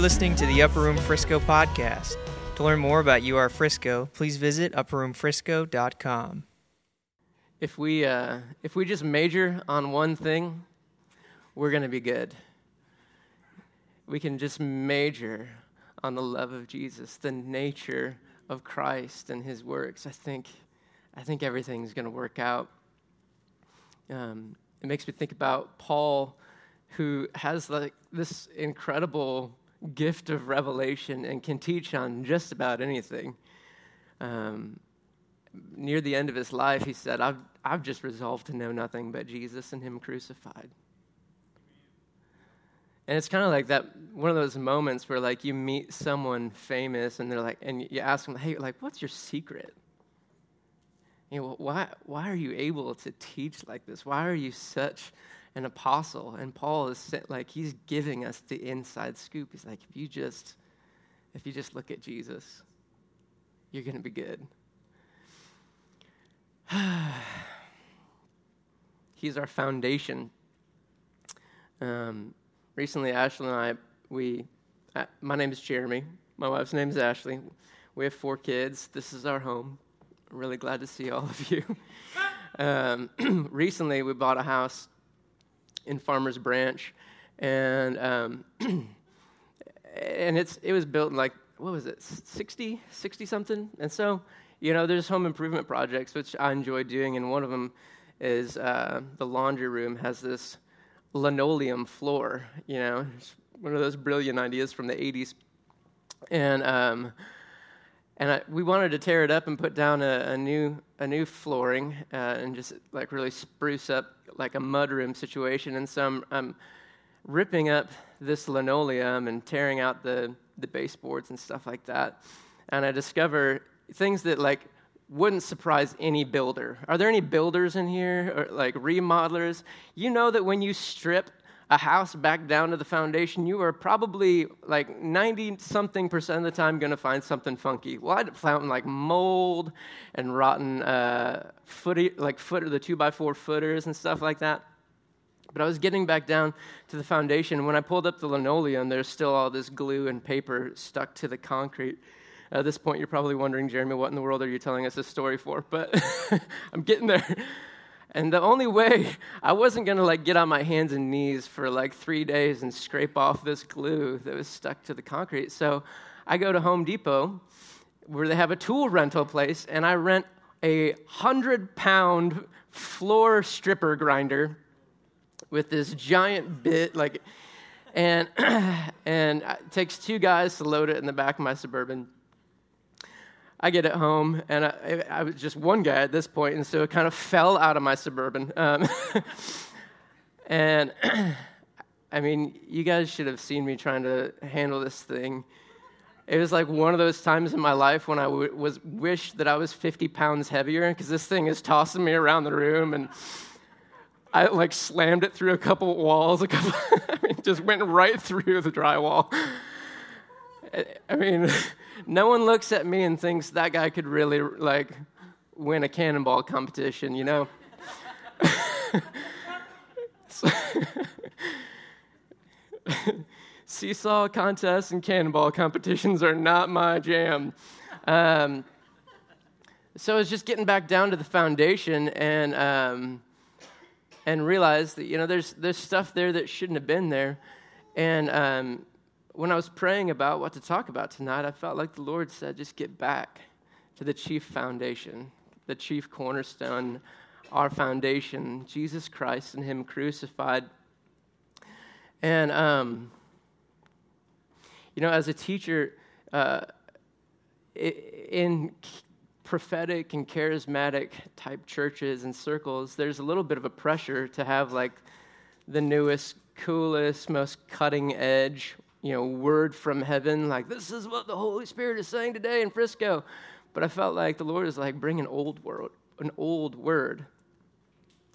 Listening to the Upper Room Frisco podcast. To learn more about UR Frisco, please visit upperroomfrisco.com. If we, uh, if we just major on one thing, we're going to be good. We can just major on the love of Jesus, the nature of Christ and his works. I think, I think everything's going to work out. Um, it makes me think about Paul, who has like this incredible gift of revelation and can teach on just about anything. Um, near the end of his life, he said, I've, I've just resolved to know nothing but Jesus and Him crucified. And it's kind of like that one of those moments where like you meet someone famous and they're like and you ask them, "Hey, like what's your secret?" You know, why why are you able to teach like this? Why are you such an apostle? And Paul is like he's giving us the inside scoop. He's like, if you just if you just look at Jesus, you're going to be good. he's our foundation. Um, recently, Ashley and I, we, uh, my name is Jeremy. My wife's name is Ashley. We have four kids. This is our home. Really glad to see all of you. um, recently, we bought a house in Farmers Branch, and um, and it's it was built in like what was it 60 60 something and so you know there's home improvement projects which i enjoy doing and one of them is uh, the laundry room has this linoleum floor. You know, it's one of those brilliant ideas from the 80s. And, um, and I, we wanted to tear it up and put down a, a new, a new flooring uh, and just like really spruce up like a mudroom situation. And so I'm, I'm ripping up this linoleum and tearing out the, the baseboards and stuff like that. And I discover things that like wouldn't surprise any builder. Are there any builders in here, or like remodelers? You know that when you strip a house back down to the foundation, you are probably like 90 something percent of the time going to find something funky. Well, I found like mold and rotten uh, footy, like footer, the two by four footers and stuff like that. But I was getting back down to the foundation. When I pulled up the linoleum, there's still all this glue and paper stuck to the concrete. At this point, you're probably wondering, Jeremy, what in the world are you telling us this story for? But I'm getting there. And the only way I wasn't gonna like get on my hands and knees for like three days and scrape off this glue that was stuck to the concrete. So I go to Home Depot where they have a tool rental place, and I rent a hundred pound floor stripper grinder with this giant bit, like, and and it takes two guys to load it in the back of my suburban. I get it home, and I, I, was just one guy at this point, and so it kind of fell out of my suburban. Um, and I mean, you guys should have seen me trying to handle this thing. It was like one of those times in my life when I w- was wished that I was 50 pounds heavier because this thing is tossing me around the room, and I like slammed it through a couple walls. A couple, I mean, just went right through the drywall. I mean no one looks at me and thinks that guy could really like win a cannonball competition, you know? Seesaw contests and cannonball competitions are not my jam. Um, so I was just getting back down to the foundation and um, and realized that you know there's there's stuff there that shouldn't have been there, and um, when I was praying about what to talk about tonight, I felt like the Lord said, just get back to the chief foundation, the chief cornerstone, our foundation, Jesus Christ and Him crucified. And, um, you know, as a teacher, uh, in prophetic and charismatic type churches and circles, there's a little bit of a pressure to have like the newest, coolest, most cutting edge you know, word from heaven, like, this is what the Holy Spirit is saying today in Frisco. But I felt like the Lord is like, bring an old word, an old word.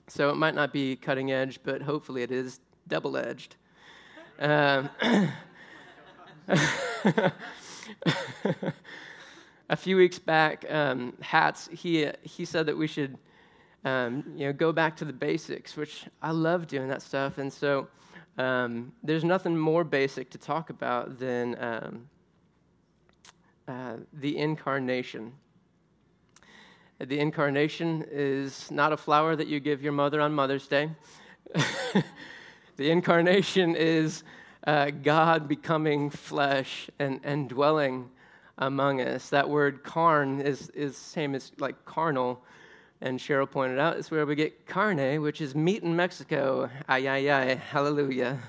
So it might not be cutting edge, but hopefully it is double edged. Um, a few weeks back, um, Hats, he, he said that we should um, you know, go back to the basics, which I love doing that stuff. And so um, there's nothing more basic to talk about than um, uh, the incarnation. The incarnation is not a flower that you give your mother on Mother's Day. the incarnation is uh, God becoming flesh and, and dwelling among us. That word carn is, is same as like carnal. And Cheryl pointed out, it's where we get carne, which is meat in Mexico. Ay, ay, ay, hallelujah.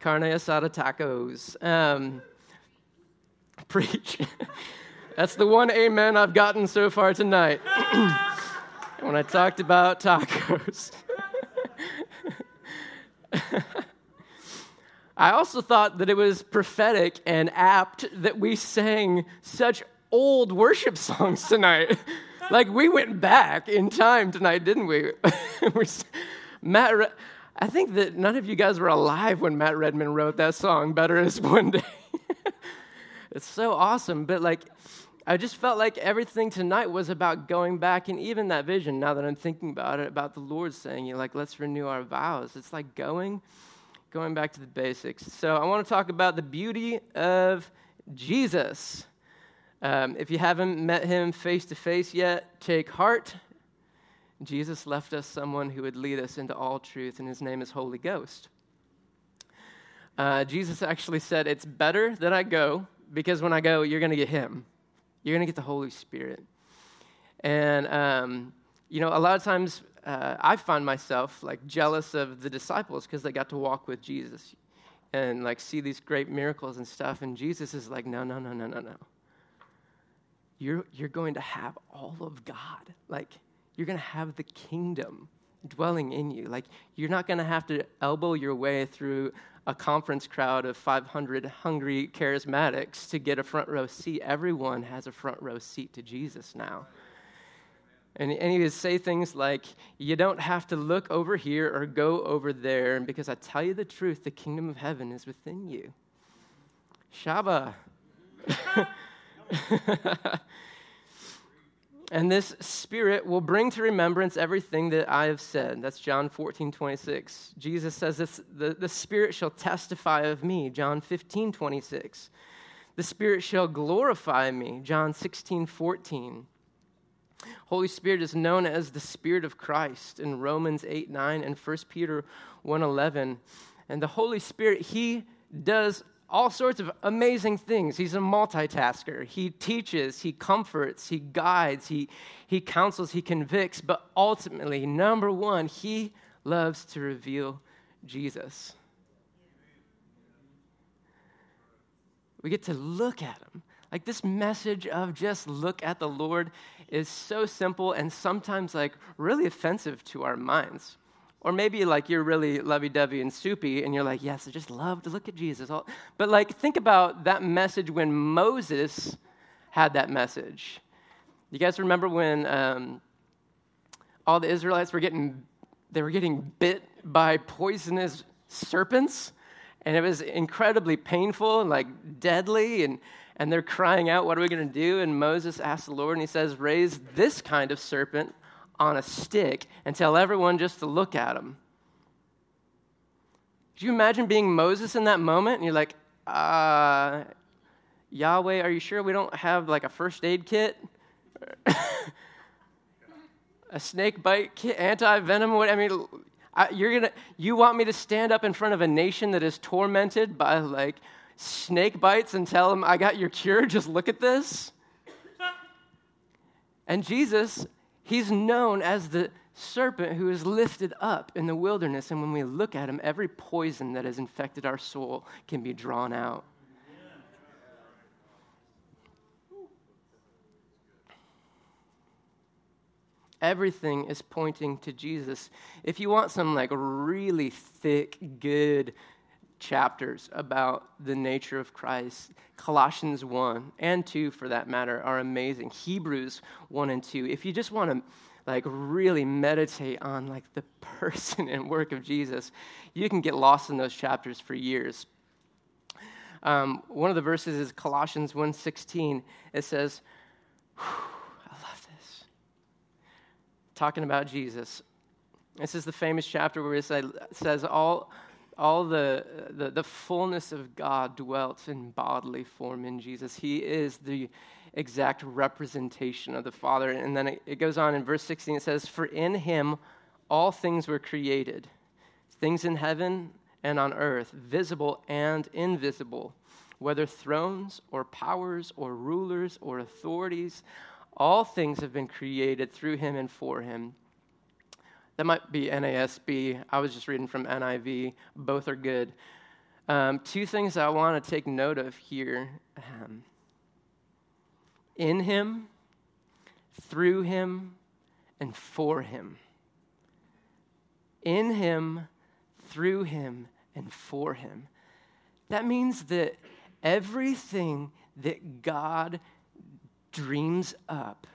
Carne asada tacos. Um, preach. That's the one amen I've gotten so far tonight. when I talked about tacos. I also thought that it was prophetic and apt that we sang such old worship songs tonight. Like we went back in time tonight, didn't we? Matt, I think that none of you guys were alive when Matt Redman wrote that song, Better Is One Day. it's so awesome. But like, I just felt like everything tonight was about going back, and even that vision, now that I'm thinking about it, about the Lord saying, you like, let's renew our vows. It's like going, going back to the basics. So I want to talk about the beauty of Jesus. Um, if you haven't met him face to face yet, take heart. Jesus left us someone who would lead us into all truth, and his name is Holy Ghost. Uh, Jesus actually said, It's better that I go because when I go, you're going to get him. You're going to get the Holy Spirit. And, um, you know, a lot of times uh, I find myself like jealous of the disciples because they got to walk with Jesus and like see these great miracles and stuff. And Jesus is like, no, no, no, no, no, no. You're, you're going to have all of God. Like, you're going to have the kingdom dwelling in you. Like, you're not going to have to elbow your way through a conference crowd of 500 hungry charismatics to get a front row seat. Everyone has a front row seat to Jesus now. And, and he would say things like, You don't have to look over here or go over there, because I tell you the truth, the kingdom of heaven is within you. Shaba. And this Spirit will bring to remembrance everything that I have said. That's John 14, 26. Jesus says this, the, the Spirit shall testify of me, John 15, 26. The Spirit shall glorify me, John 16, 14. Holy Spirit is known as the Spirit of Christ in Romans 8, 9 and 1 Peter 1, 11. And the Holy Spirit, He does all sorts of amazing things. He's a multitasker. He teaches, he comforts, he guides, he, he counsels, he convicts, but ultimately, number one, he loves to reveal Jesus. We get to look at him. Like this message of just look at the Lord is so simple and sometimes like really offensive to our minds. Or maybe like you're really lovey dovey and soupy and you're like, yes, I just love to look at Jesus. But like, think about that message when Moses had that message. You guys remember when um, all the Israelites were getting, they were getting bit by poisonous serpents? And it was incredibly painful and like deadly. And, and they're crying out, what are we going to do? And Moses asks the Lord and he says, raise this kind of serpent on a stick and tell everyone just to look at him. Could you imagine being Moses in that moment? And you're like, uh, Yahweh, are you sure we don't have like a first aid kit? a snake bite kit, anti venom? I mean, I, you're gonna, you want me to stand up in front of a nation that is tormented by like snake bites and tell them, I got your cure, just look at this? And Jesus He's known as the serpent who is lifted up in the wilderness. And when we look at him, every poison that has infected our soul can be drawn out. Everything is pointing to Jesus. If you want some like really thick, good chapters about the nature of Christ. Colossians 1 and 2, for that matter, are amazing. Hebrews 1 and 2. If you just want to like really meditate on like the person and work of Jesus, you can get lost in those chapters for years. Um, one of the verses is Colossians 1:16. It says, "I love this." Talking about Jesus. This is the famous chapter where it says, "All all the, the, the fullness of God dwelt in bodily form in Jesus. He is the exact representation of the Father. And then it, it goes on in verse 16, it says, For in him all things were created, things in heaven and on earth, visible and invisible, whether thrones or powers or rulers or authorities, all things have been created through him and for him. That might be NASB. I was just reading from NIV. Both are good. Um, two things I want to take note of here um, in Him, through Him, and for Him. In Him, through Him, and for Him. That means that everything that God dreams up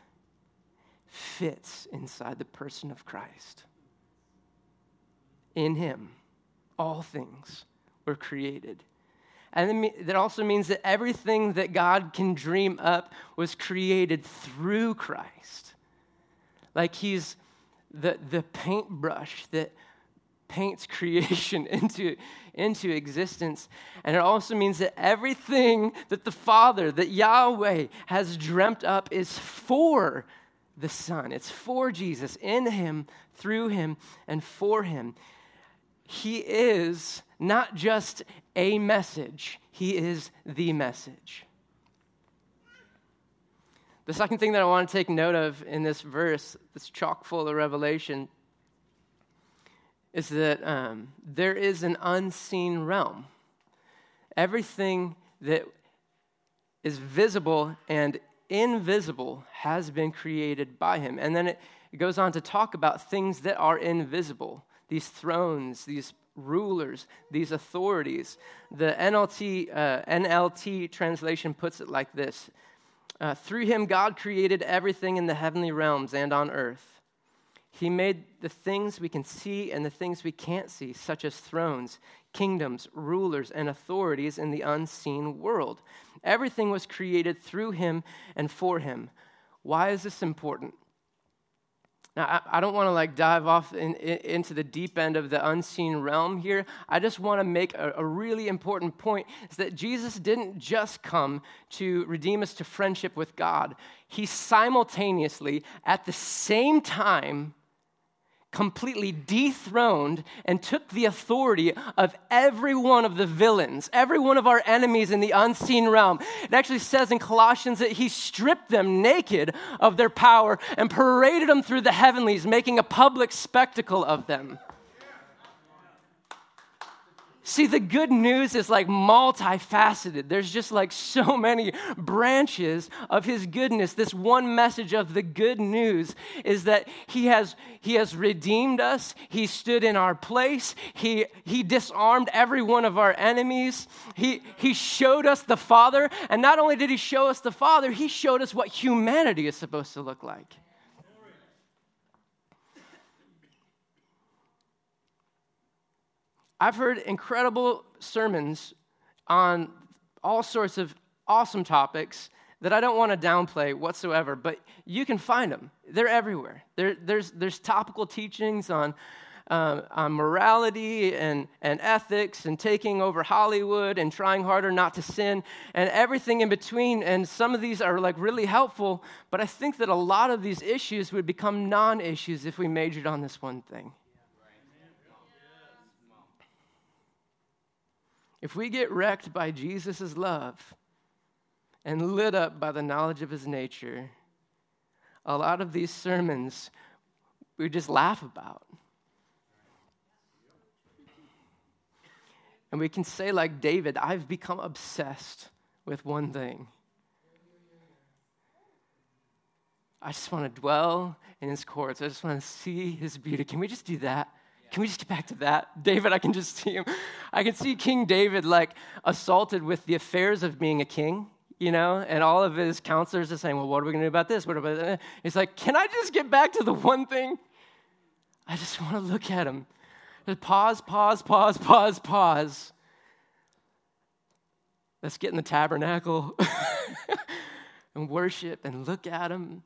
fits inside the person of Christ. In him, all things were created. And that also means that everything that God can dream up was created through Christ. Like he's the, the paintbrush that paints creation into, into existence. And it also means that everything that the Father, that Yahweh has dreamt up is for the Son. It's for Jesus, in Him, through Him, and for Him. He is not just a message, He is the message. The second thing that I want to take note of in this verse, this chock full of revelation, is that um, there is an unseen realm. Everything that is visible and invisible has been created by him. And then it, it goes on to talk about things that are invisible these thrones, these rulers, these authorities. The NLT, uh, NLT translation puts it like this uh, Through him, God created everything in the heavenly realms and on earth. He made the things we can see and the things we can't see, such as thrones, kingdoms, rulers, and authorities in the unseen world. Everything was created through him and for him. Why is this important? Now, I, don't want to like dive off in, in, into the deep end of the unseen realm here. I just want to make a, a really important point is that Jesus didn't just come to redeem us to friendship with God. He simultaneously, at the same time, completely dethroned and took the authority of every one of the villains, every one of our enemies in the unseen realm. It actually says in Colossians that he stripped them naked of their power and paraded them through the heavenlies, making a public spectacle of them. See, the good news is like multifaceted. There's just like so many branches of his goodness. This one message of the good news is that he has, he has redeemed us. He stood in our place. He, he disarmed every one of our enemies. He, he showed us the Father. And not only did he show us the Father, he showed us what humanity is supposed to look like. I've heard incredible sermons on all sorts of awesome topics that I don't want to downplay whatsoever, but you can find them. They're everywhere. There, there's, there's topical teachings on, uh, on morality and, and ethics and taking over Hollywood and trying harder not to sin and everything in between. And some of these are like really helpful, but I think that a lot of these issues would become non issues if we majored on this one thing. If we get wrecked by Jesus' love and lit up by the knowledge of his nature, a lot of these sermons we just laugh about. And we can say, like David, I've become obsessed with one thing. I just want to dwell in his courts. I just want to see his beauty. Can we just do that? Can we just get back to that? David, I can just see him. I can see King David like assaulted with the affairs of being a king, you know, and all of his counselors are saying, Well, what are we going to do about this? What about that? He's like, Can I just get back to the one thing? I just want to look at him. Just pause, pause, pause, pause, pause. Let's get in the tabernacle and worship and look at him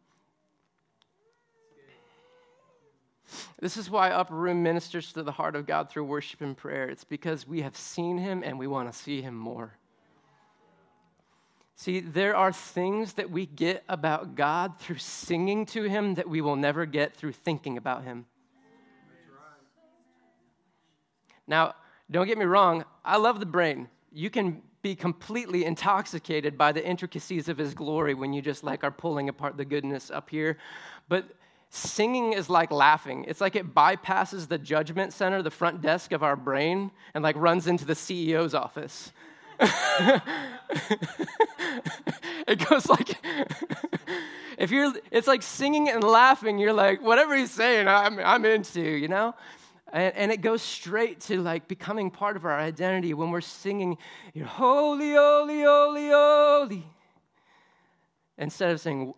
This is why Upper Room ministers to the heart of God through worship and prayer. It's because we have seen him and we want to see him more. See, there are things that we get about God through singing to him that we will never get through thinking about him. Now, don't get me wrong, I love the brain. You can be completely intoxicated by the intricacies of his glory when you just like are pulling apart the goodness up here. But singing is like laughing. It's like it bypasses the judgment center, the front desk of our brain, and like runs into the CEO's office. it goes like if you're it's like singing and laughing you're like whatever he's saying i'm, I'm into you know and, and, it goes straight to like becoming part of our identity when we're singing you're holy holy holy holy instead of saying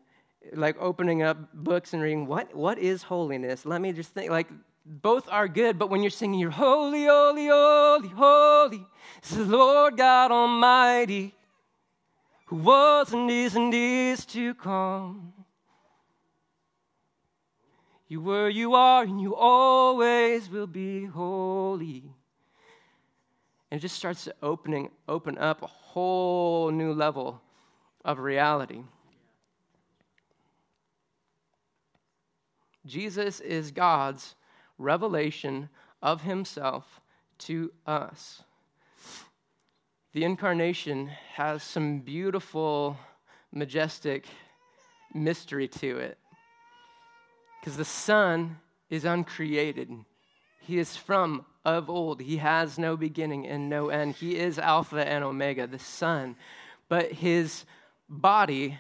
like opening up books and reading what what is holiness? Let me just think like both are good but when you're singing you're holy holy holy holy this is lord god almighty who was and is and is to come. You were you are and you always will be holy. And it just starts to opening open up a whole new level of reality Jesus is God's revelation of himself to us. The incarnation has some beautiful, majestic mystery to it. Because the Son is uncreated. He is from of old. He has no beginning and no end. He is Alpha and Omega, the Son. But his body,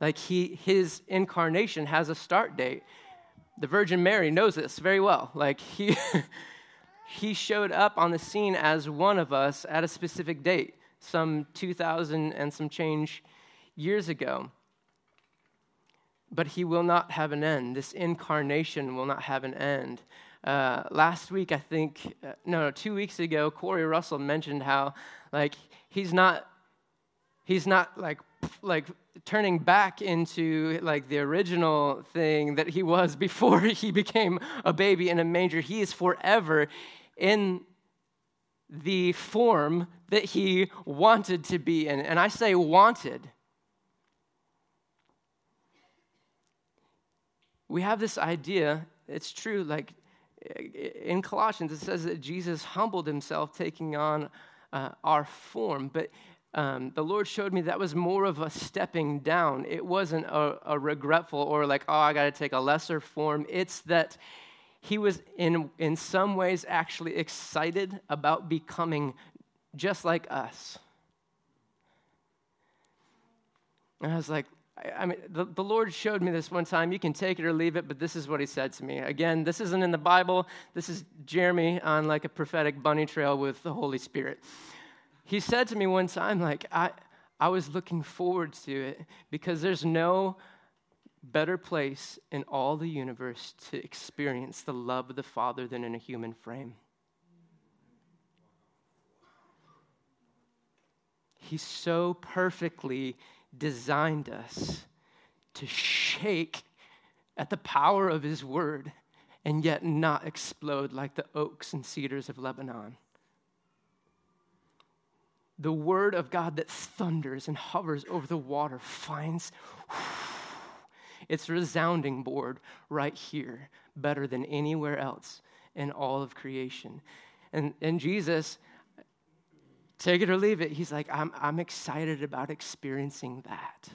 like he, his incarnation, has a start date the Virgin Mary knows this very well. Like, he, he showed up on the scene as one of us at a specific date, some 2,000 and some change years ago. But he will not have an end. This incarnation will not have an end. Uh, last week, I think, uh, no, no, two weeks ago, Corey Russell mentioned how, like, he's not, he's not like, like turning back into like the original thing that he was before he became a baby in a manger. He is forever in the form that he wanted to be in. And I say wanted. We have this idea, it's true, like in Colossians, it says that Jesus humbled himself, taking on uh, our form. But um, the Lord showed me that was more of a stepping down. It wasn't a, a regretful or like, oh, I got to take a lesser form. It's that he was in, in some ways actually excited about becoming just like us. And I was like, I mean, the, the Lord showed me this one time. You can take it or leave it, but this is what He said to me. Again, this isn't in the Bible. This is Jeremy on like a prophetic bunny trail with the Holy Spirit he said to me one time, like, I, I was looking forward to it because there's no better place in all the universe to experience the love of the Father than in a human frame. He so perfectly designed us to shake at the power of His word and yet not explode like the oaks and cedars of Lebanon the word of God that thunders and hovers over the water finds its resounding board right here, better than anywhere else in all of creation. And, and Jesus, take it or leave it, he's like, I'm, I'm excited about experiencing that.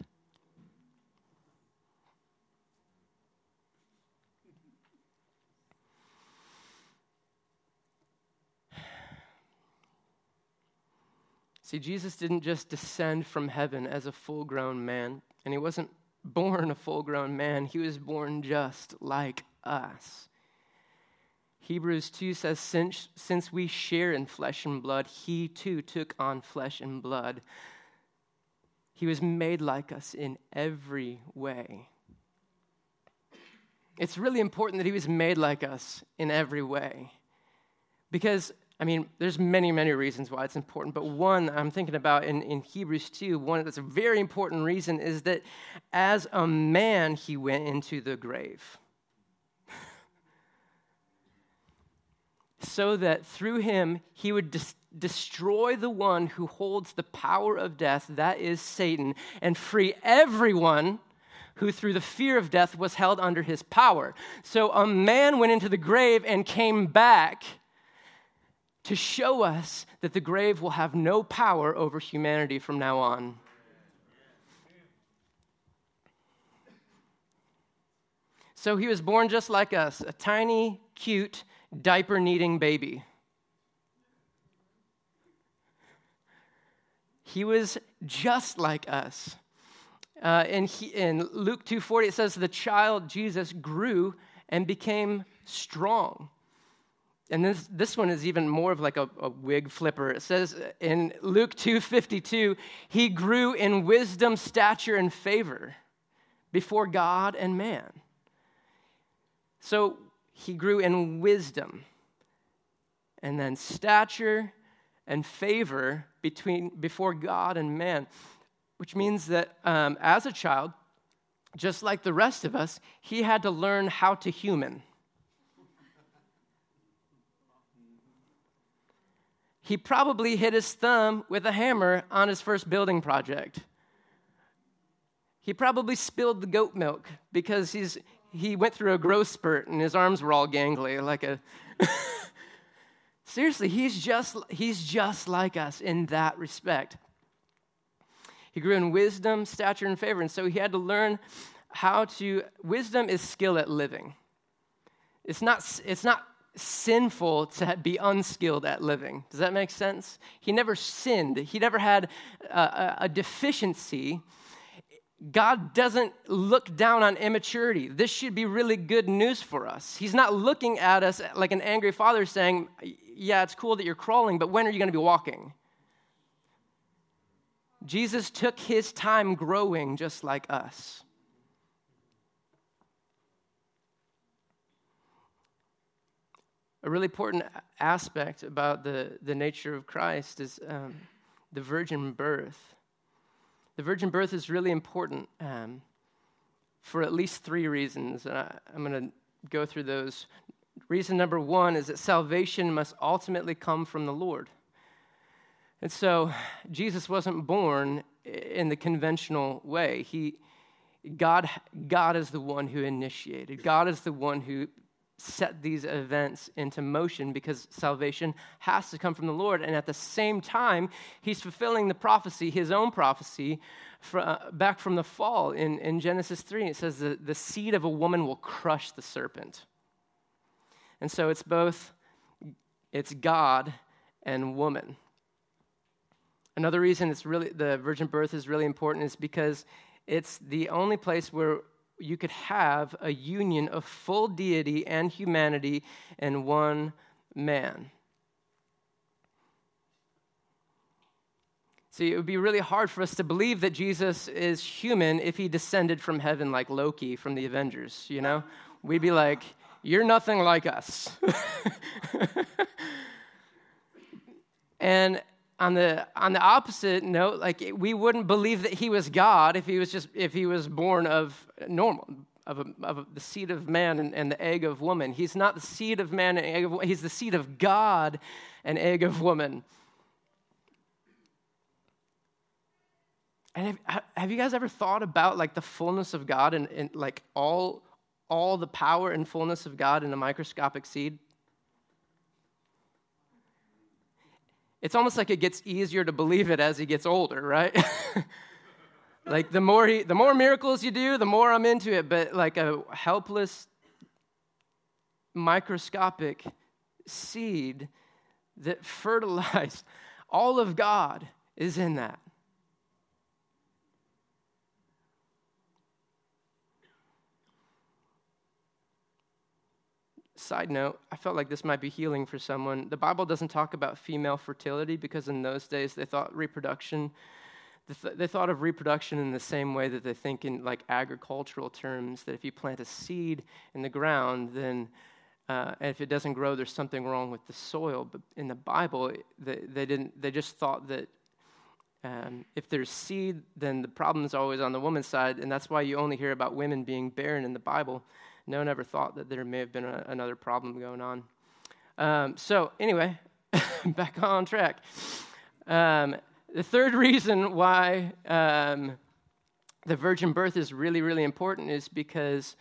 See, Jesus didn't just descend from heaven as a full grown man, and he wasn't born a full grown man, he was born just like us. Hebrews 2 says, since, since we share in flesh and blood, he too took on flesh and blood. He was made like us in every way. It's really important that he was made like us in every way. Because I mean, there's many, many reasons why it's important, but one I'm thinking about in, in Hebrews 2, one that's a very important reason is that as a man, he went into the grave. so that through him he would destroy the one who holds the power of death, that is Satan, and free everyone who through the fear of death was held under his power. So a man went into the grave and came back to show us that the grave will have no power over humanity from now on. So he was born just like us, a tiny, cute, diaper needing baby. He was just like us. Uh, he, in Luke 2.40, it says, the child Jesus grew and became strong. And this, this one is even more of like a, a wig flipper. It says in Luke 2.52, he grew in wisdom, stature, and favor before God and man. So he grew in wisdom and then stature and favor between, before God and man, which means that um, as a child, just like the rest of us, he had to learn how to human. He probably hit his thumb with a hammer on his first building project. He probably spilled the goat milk because he's, he went through a growth spurt and his arms were all gangly, like a. Seriously, he's just, he's just like us in that respect. He grew in wisdom, stature, and favor. And so he had to learn how to, wisdom is skill at living. It's not, it's not sinful to be unskilled at living. Does that make sense? He never sinned, he never had a, a deficiency God doesn't look down on immaturity. This should be really good news for us. He's not looking at us like an angry father saying, Yeah, it's cool that you're crawling, but when are you going to be walking? Jesus took his time growing just like us. A really important aspect about the, the nature of Christ is um, the virgin birth. The virgin birth is really important um, for at least three reasons. And I, I'm going to go through those. Reason number one is that salvation must ultimately come from the Lord. And so Jesus wasn't born in the conventional way. He, God, God is the one who initiated. God is the one who set these events into motion because salvation has to come from the Lord. And at the same time, he's fulfilling the prophecy, his own prophecy, for, uh, back from the fall in, in Genesis 3. It says, the, the seed of a woman will crush the serpent. And so it's both, it's God and woman. Another reason it's really, the virgin birth is really important is because it's the only place where you could have a union of full deity and humanity in one man. See, it would be really hard for us to believe that Jesus is human if he descended from heaven like Loki from the Avengers, you know? We'd be like, you're nothing like us. and on the on the opposite note like we wouldn't believe that he was god if he was just if he was born of normal of, a, of a, the seed of man and, and, the egg of woman. He's not the seed of man and egg of he's the seed of god and egg of woman. And have, have you guys ever thought about like the fullness of god and, and like all all the power and fullness of god in a microscopic seed it's almost like it gets easier to believe it as he gets older, right? like the more he, the more miracles you do, the more I'm into it. But like a helpless, microscopic seed that fertilized, all of God is in that. Side note, I felt like this might be healing for someone. The Bible doesn't talk about female fertility because in those days they thought reproduction, they thought of reproduction in the same way that they think in like agricultural terms that if you plant a seed in the ground, then uh, and if it doesn't grow, there's something wrong with the soil. But in the Bible, they, they didn't. They just thought that um, if there's seed, then the problem is always on the woman's side, and that's why you only hear about women being barren in the Bible no one ever thought that there may have been a, another problem going on. Um, so, anyway, back on track. Um, the third reason why um, the virgin birth is really, really important is because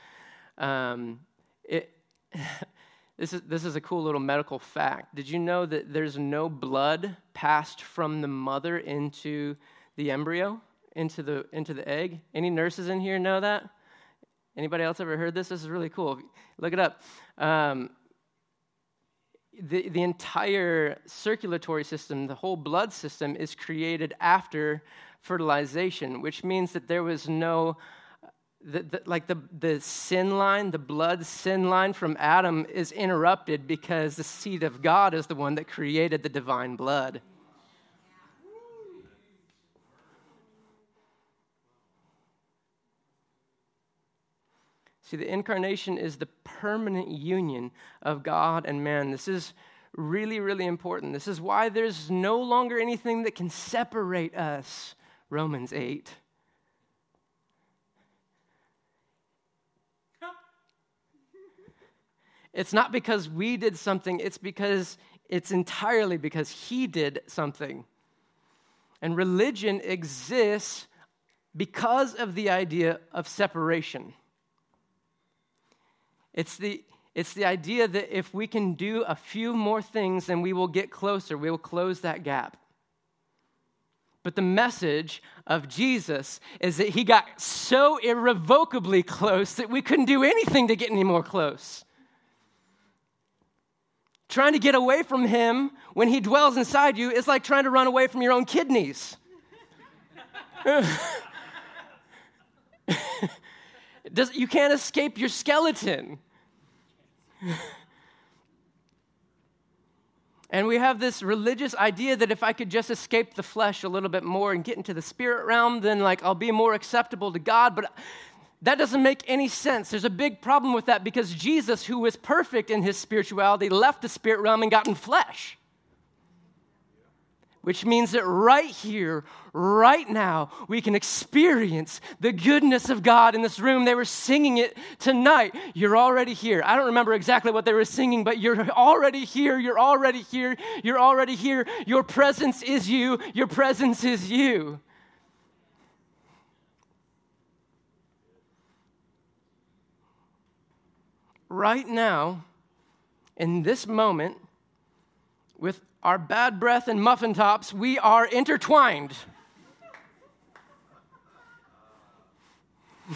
um, it. this, is, this is a cool little medical fact. Did you know that there's no blood passed from the mother into the embryo, into the, into the egg? Any nurses in here know that? Anybody else ever heard this? This is really cool. Look it up. Um, the, the entire circulatory system, the whole blood system, is created after fertilization, which means that there was no, the, the, like the, the sin line, the blood sin line from Adam is interrupted because the seed of God is the one that created the divine blood. See, the incarnation is the permanent union of God and man. This is really, really important. This is why there's no longer anything that can separate us. Romans 8. It's not because we did something, it's because it's entirely because he did something. And religion exists because of the idea of separation. It's the, it's the idea that if we can do a few more things, then we will get closer. We will close that gap. But the message of Jesus is that he got so irrevocably close that we couldn't do anything to get any more close. Trying to get away from him when he dwells inside you is like trying to run away from your own kidneys. Does, you can't escape your skeleton. and we have this religious idea that if I could just escape the flesh a little bit more and get into the spirit realm, then like I'll be more acceptable to God. But that doesn't make any sense. There's a big problem with that because Jesus, who was perfect in his spirituality, left the spirit realm and got in flesh which means that right here, right now, we can experience the goodness of God in this room. They were singing it tonight. You're already here. I don't remember exactly what they were singing, but you're already here. You're already here. You're already here. Your presence is you. Your presence is you. Right now, in this moment, with our bad breath and muffin tops, we are intertwined.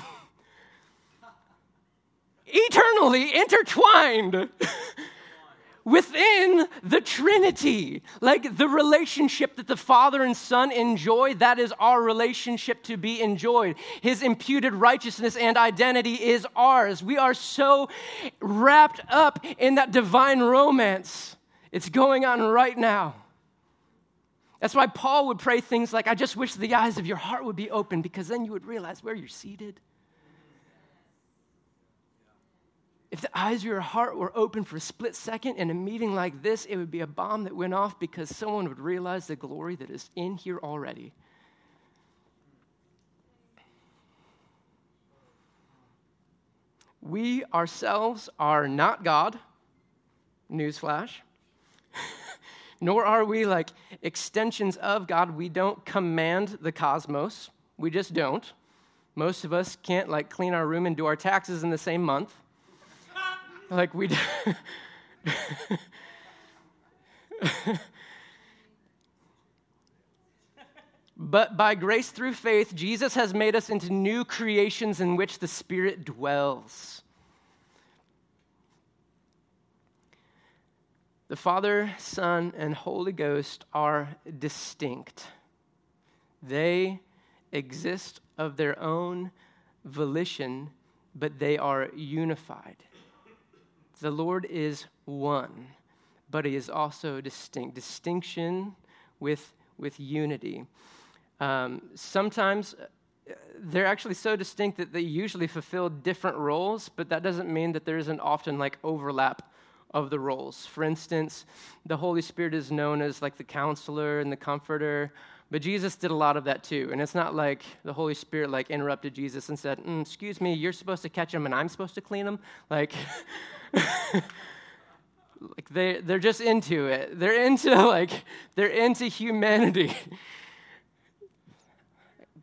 Eternally intertwined within the Trinity. Like the relationship that the Father and Son enjoy, that is our relationship to be enjoyed. His imputed righteousness and identity is ours. We are so wrapped up in that divine romance. It's going on right now. That's why Paul would pray things like, I just wish the eyes of your heart would be open because then you would realize where you're seated. If the eyes of your heart were open for a split second in a meeting like this, it would be a bomb that went off because someone would realize the glory that is in here already. We ourselves are not God. Newsflash nor are we like extensions of God. We don't command the cosmos, we just don't. Most of us can't like clean our room and do our taxes in the same month. like we But by grace through faith, Jesus has made us into new creations in which the Spirit dwells. The Father, Son, and Holy Ghost are distinct. They exist of their own volition, but they are unified. The Lord is one, but He is also distinct. Distinction with, with unity. Um, sometimes uh, they're actually so distinct that they usually fulfill different roles, but that doesn't mean that there isn't often like overlap of the roles. For instance, the Holy Spirit is known as like the counselor and the comforter, but Jesus did a lot of that too. And it's not like the Holy Spirit like interrupted Jesus and said, mm, "Excuse me, you're supposed to catch them and I'm supposed to clean them." Like like they they're just into it. They're into like they're into humanity.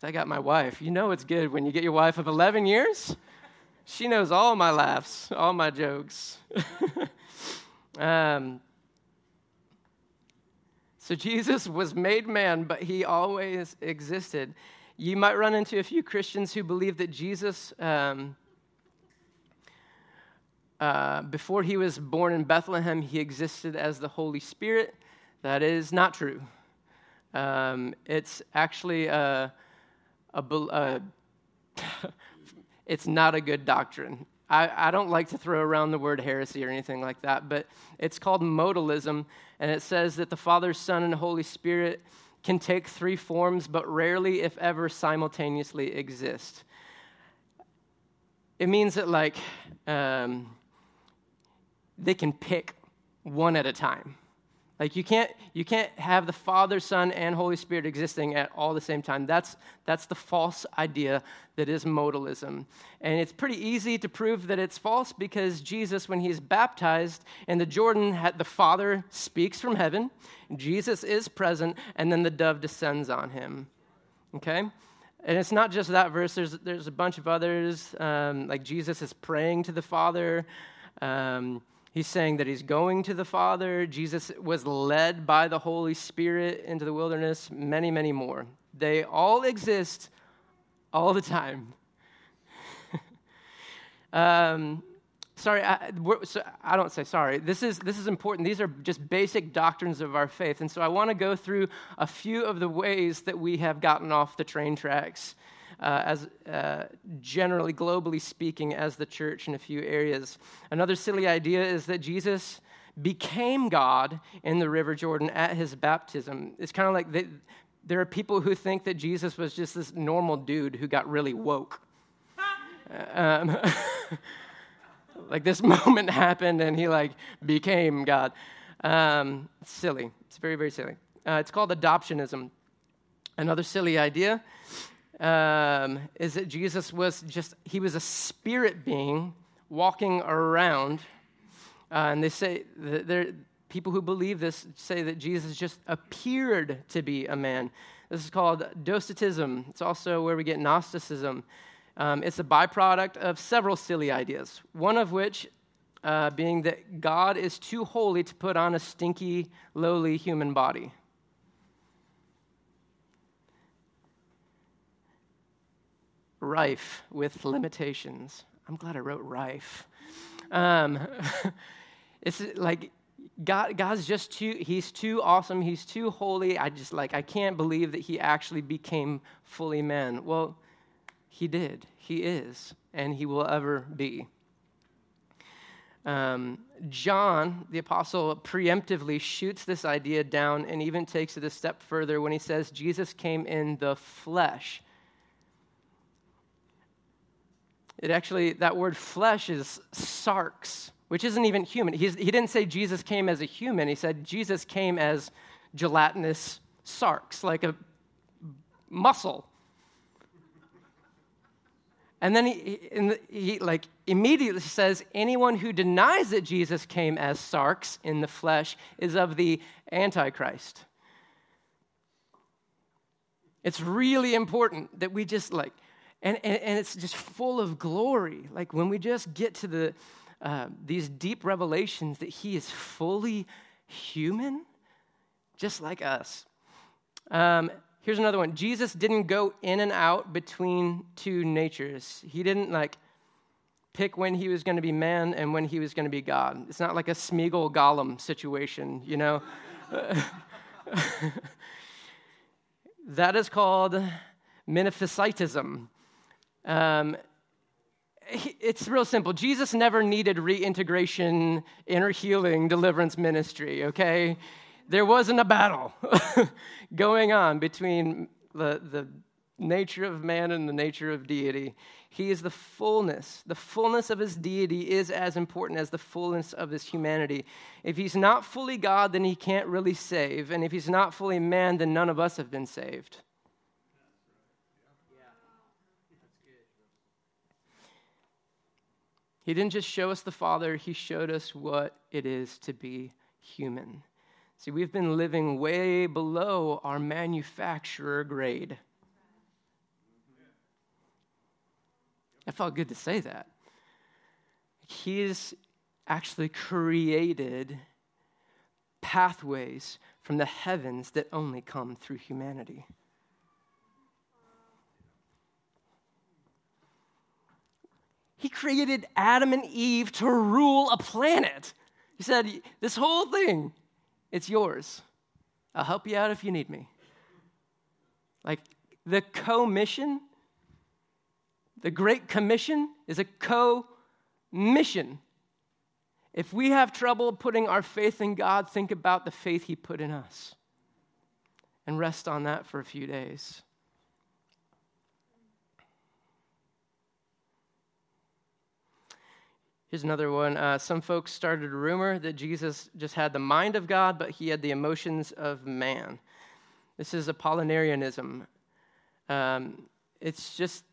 I got my wife. You know it's good when you get your wife of 11 years. She knows all my laughs, all my jokes. Um, so Jesus was made man, but he always existed. You might run into a few Christians who believe that Jesus, um, uh, before he was born in Bethlehem, he existed as the Holy Spirit. That is not true. Um, it's actually a, a, a it's not a good doctrine. I, I, don't like to throw around the word heresy or anything like that, but it's called modalism, and it says that the Father, Son, and Holy Spirit can take three forms, but rarely, if ever, simultaneously exist. It means that, like, um, they can pick one at a time. Like you can't you can't have the Father, Son, and Holy Spirit existing at all the same time. That's that's the false idea that is modalism. And it's pretty easy to prove that it's false because Jesus, when he's baptized in the Jordan, the Father speaks from heaven, Jesus is present, and then the dove descends on him. Okay? And it's not just that verse, there's, there's a bunch of others. Um, like Jesus is praying to the Father. Um, He's saying that he's going to the Father. Jesus was led by the Holy Spirit into the wilderness, many, many more. They all exist all the time. um, sorry, I, so I, don't say sorry. This is, this is important. These are just basic doctrines of our faith. And so I want to go through a few of the ways that we have gotten off the train tracks uh, as uh, generally, globally speaking, as the church in a few areas. Another silly idea is that Jesus became God in the River Jordan at his baptism. It's kind of like they, there are people who think that Jesus was just this normal dude who got really woke. um, like this moment happened and he like became God. Um, it's silly. It's very, very silly. Uh, it's called adoptionism. Another silly idea um, is that Jesus was just, he was a spirit being walking around. Uh, and they say, that people who believe this say that Jesus just appeared to be a man. This is called docetism. It's also where we get Gnosticism. Um, it's a byproduct of several silly ideas, one of which uh, being that God is too holy to put on a stinky, lowly human body. Rife with limitations. I'm glad I wrote rife. Um, it's like God, God's just too, he's too awesome. He's too holy. I just like, I can't believe that he actually became fully man. Well, he did. He is, and he will ever be. Um, John, the apostle, preemptively shoots this idea down and even takes it a step further when he says Jesus came in the flesh. It actually, that word flesh is sarx, which isn't even human. He's, he didn't say Jesus came as a human, he said Jesus came as gelatinous sarx, like a muscle. And then he, the, he, like immediately says, anyone who denies that Jesus came as sarx in the flesh is of the Antichrist. It's really important that we just like and, and, and it's just full of glory. Like when we just get to the, uh, these deep revelations that he is fully human, just like us. Um, here's another one Jesus didn't go in and out between two natures. He didn't like pick when he was going to be man and when he was going to be God. It's not like a Smeagol Gollum situation, you know? that is called Monophysitism. Um, it's real simple. Jesus never needed reintegration, inner healing, deliverance ministry, okay? There wasn't a battle going on between the, the nature of man and the nature of deity. He is the fullness. The fullness of his deity is as important as the fullness of his humanity. If he's not fully God, then he can't really save. And if he's not fully man, then none of us have been saved. He didn't just show us the Father, He showed us what it is to be human. See, we've been living way below our manufacturer grade. It felt good to say that. He's actually created pathways from the heavens that only come through humanity. He created Adam and Eve to rule a planet. He said, This whole thing, it's yours. I'll help you out if you need me. Like the co mission, the Great Commission is a co mission. If we have trouble putting our faith in God, think about the faith He put in us and rest on that for a few days. Here's another one. Uh, some folks started a rumor that Jesus just had the mind of God, but he had the emotions of man. This is Apollinarianism. Um, it's just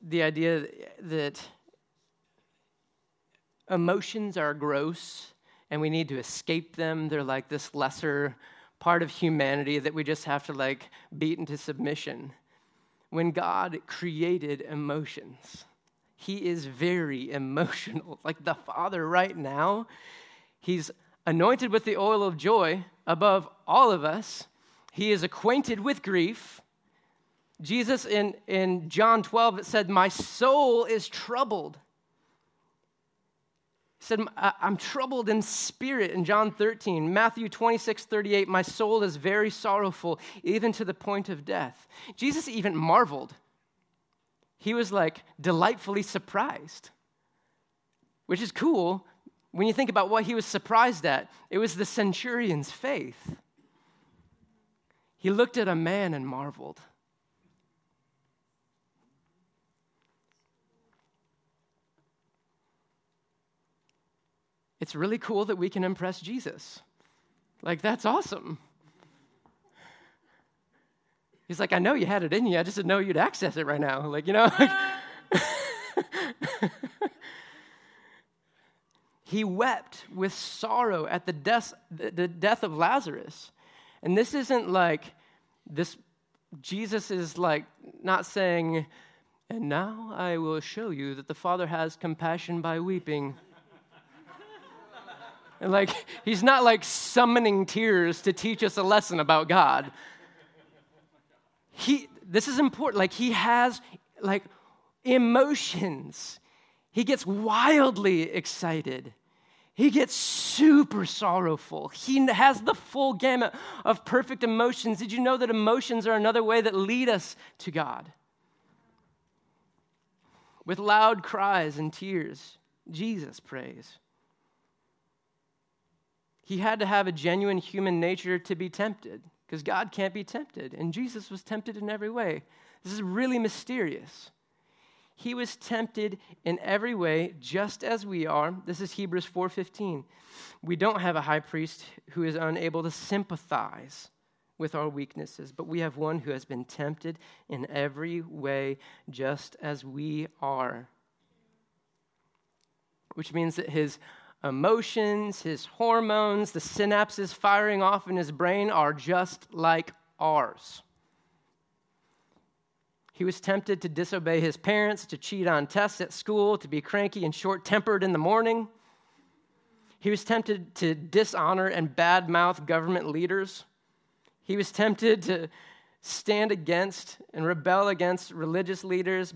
the idea that emotions are gross and we need to escape them. They're like this lesser part of humanity that we just have to like beat into submission. When God created emotions, he is very emotional. Like the Father right now, He's anointed with the oil of joy above all of us. He is acquainted with grief. Jesus in, in John 12, it said, My soul is troubled. He said, I'm troubled in spirit in John 13. Matthew 26, 38, My soul is very sorrowful, even to the point of death. Jesus even marveled he was like delightfully surprised, which is cool when you think about what he was surprised at. It was the centurion's faith. He looked at a man and marveled. It's really cool that we can impress Jesus. Like, that's awesome. He's like, I know you had it in you. I just didn't know you'd access it right now. Like, you know? he wept with sorrow at the death, the death of Lazarus. And this isn't like this, Jesus is like not saying, and now I will show you that the Father has compassion by weeping. and like, he's not like summoning tears to teach us a lesson about God he this is important like he has like emotions. He gets wildly excited. He gets super sorrowful. He has the full gamut of perfect emotions. Did you know that emotions are another way that lead us to god? With loud cries and tears jesus prays. He had to have a genuine human nature to be tempted because God can't be tempted. And Jesus was tempted in every way. This is really mysterious. He was tempted in every way just as we are. This is Hebrews 4:15. We don't have a high priest who is unable to sympathize with our weaknesses, but we have one who has been tempted in every way just as we are. Which means that his emotions, his hormones, the synapses firing off in his brain are just like ours. He was tempted to disobey his parents, to cheat on tests at school, to be cranky and short tempered in the morning. He was tempted to dishonor and badmouth government leaders. He was tempted to stand against and rebel against religious leaders,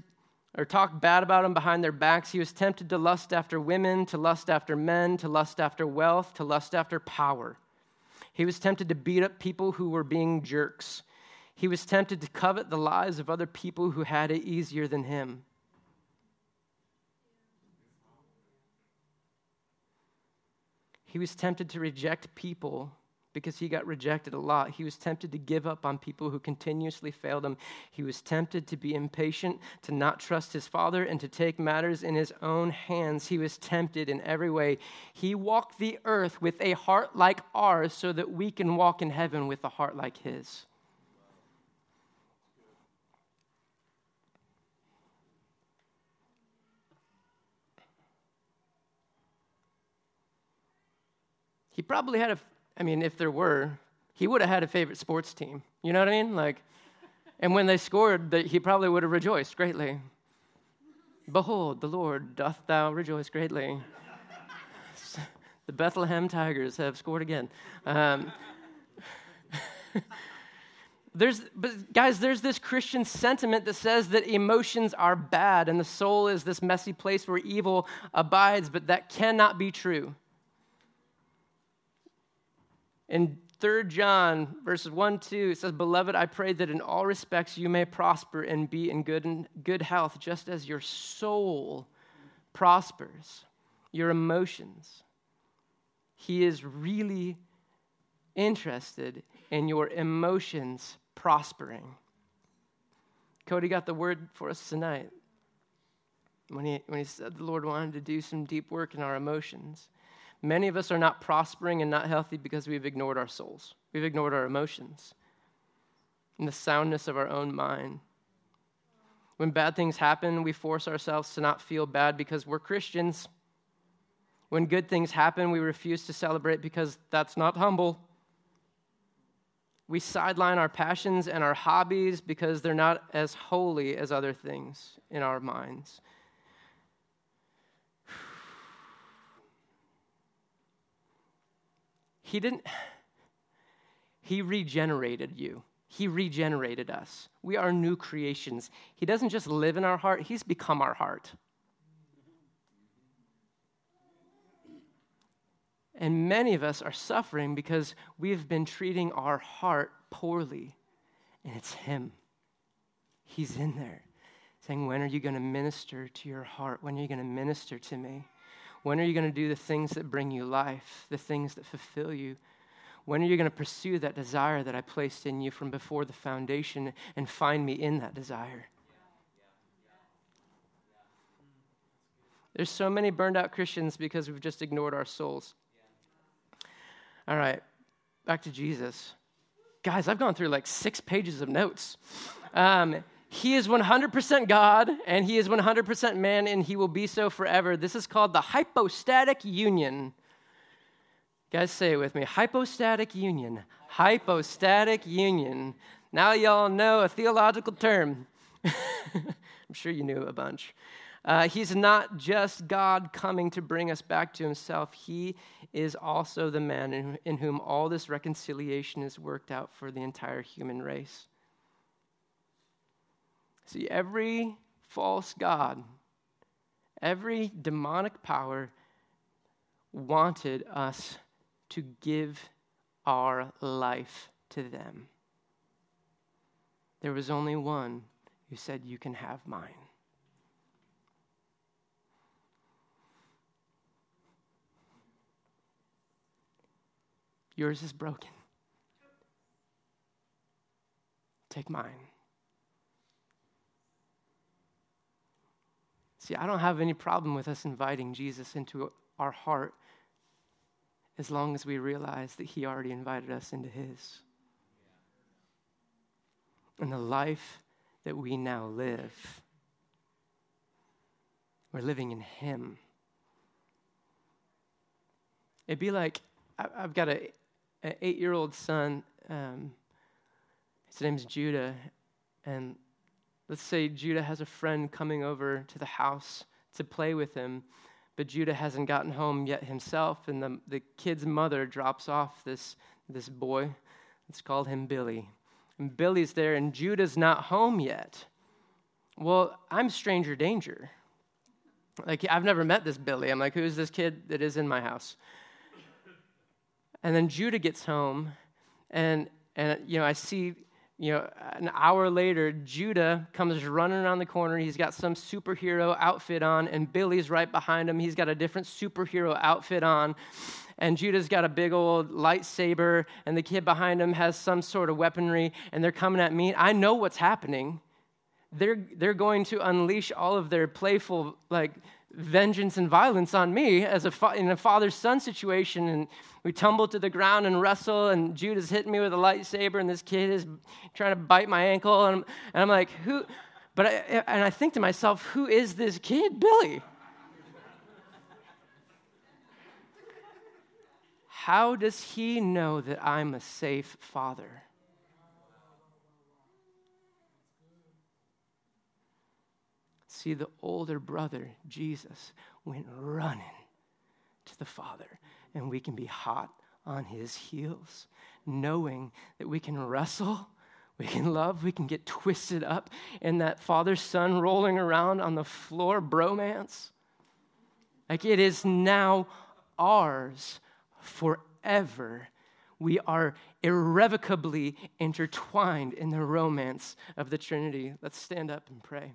or talk bad about them behind their backs. He was tempted to lust after women, to lust after men, to lust after wealth, to lust after power. He was tempted to beat up people who were being jerks. He was tempted to covet the lives of other people who had it easier than him. He was tempted to reject people because he got rejected a lot. He was tempted to give up on people who continuously failed him. He was tempted to be impatient, to not trust his father, and to take matters in his own hands. He was tempted in every way. He walked the earth with a heart like ours so that we can walk in heaven with a heart like his. he probably had a, I mean, if there were, he would have had a favorite sports team. You know what I mean? Like, and when they scored, he probably would have rejoiced greatly. Behold, the Lord, doth thou rejoice greatly. the Bethlehem Tigers have scored again. Um, there's, but guys, there's this Christian sentiment that says that emotions are bad and the soul is this messy place where evil abides, but that cannot be true. In 3 John verses 1 2, it says, Beloved, I pray that in all respects you may prosper and be in good, and good health, just as your soul prospers, your emotions. He is really interested in your emotions prospering. Cody got the word for us tonight when he, when he said the Lord wanted to do some deep work in our emotions. Many of us are not prospering and not healthy because we've ignored our souls, we've ignored our emotions and the soundness of our own mind. When bad things happen, we force ourselves to not feel bad because we're Christians. When good things happen, we refuse to celebrate because that's not humble. We sideline our passions and our hobbies because they're not as holy as other things in our minds. He didn't, He regenerated you. He regenerated us. We are new creations. He doesn't just live in our heart, He's become our heart. And many of us are suffering because we've been treating our heart poorly. And it's Him. He's in there saying, When are you going to minister to your heart? When are you going to minister to me? When are you going to do the things that bring you life, the things that fulfill you? When are you going to pursue that desire that I placed in you from before the foundation and find me in that desire? There's so many burned out Christians because we've just ignored our souls. All right, back to Jesus. Guys, I've gone through like six pages of notes. Um, he is 100% God and he is 100% man and he will be so forever. This is called the hypostatic union. Guys, say it with me hypostatic union. Hypostatic union. Now, y'all know a theological term. I'm sure you knew a bunch. Uh, he's not just God coming to bring us back to himself, he is also the man in, in whom all this reconciliation is worked out for the entire human race. See, every false God, every demonic power wanted us to give our life to them. There was only one who said, You can have mine. Yours is broken. Take mine. See, I don't have any problem with us inviting Jesus into our heart as long as we realize that He already invited us into His. And the life that we now live, we're living in Him. It'd be like I've got a, an eight year old son. Um, his name's Judah. And Let's say Judah has a friend coming over to the house to play with him, but Judah hasn't gotten home yet himself, and the, the kid's mother drops off this, this boy. Let's call him Billy. And Billy's there, and Judah's not home yet. Well, I'm stranger danger. Like, I've never met this Billy. I'm like, who's this kid that is in my house? And then Judah gets home, and, and you know, I see you know, an hour later, Judah comes running around the corner. He's got some superhero outfit on, and Billy's right behind him. He's got a different superhero outfit on. And Judah's got a big old lightsaber, and the kid behind him has some sort of weaponry, and they're coming at me. I know what's happening. They're, they're going to unleash all of their playful, like, vengeance and violence on me as a fa- in a father son situation. And we tumble to the ground and wrestle, and Judah's hitting me with a lightsaber, and this kid is trying to bite my ankle. And I'm, and I'm like, who? But I, and I think to myself, who is this kid, Billy? how does he know that I'm a safe father? See, the older brother, Jesus, went running to the Father, and we can be hot on his heels, knowing that we can wrestle, we can love, we can get twisted up in that father son rolling around on the floor bromance. Like it is now ours forever. We are irrevocably intertwined in the romance of the Trinity. Let's stand up and pray.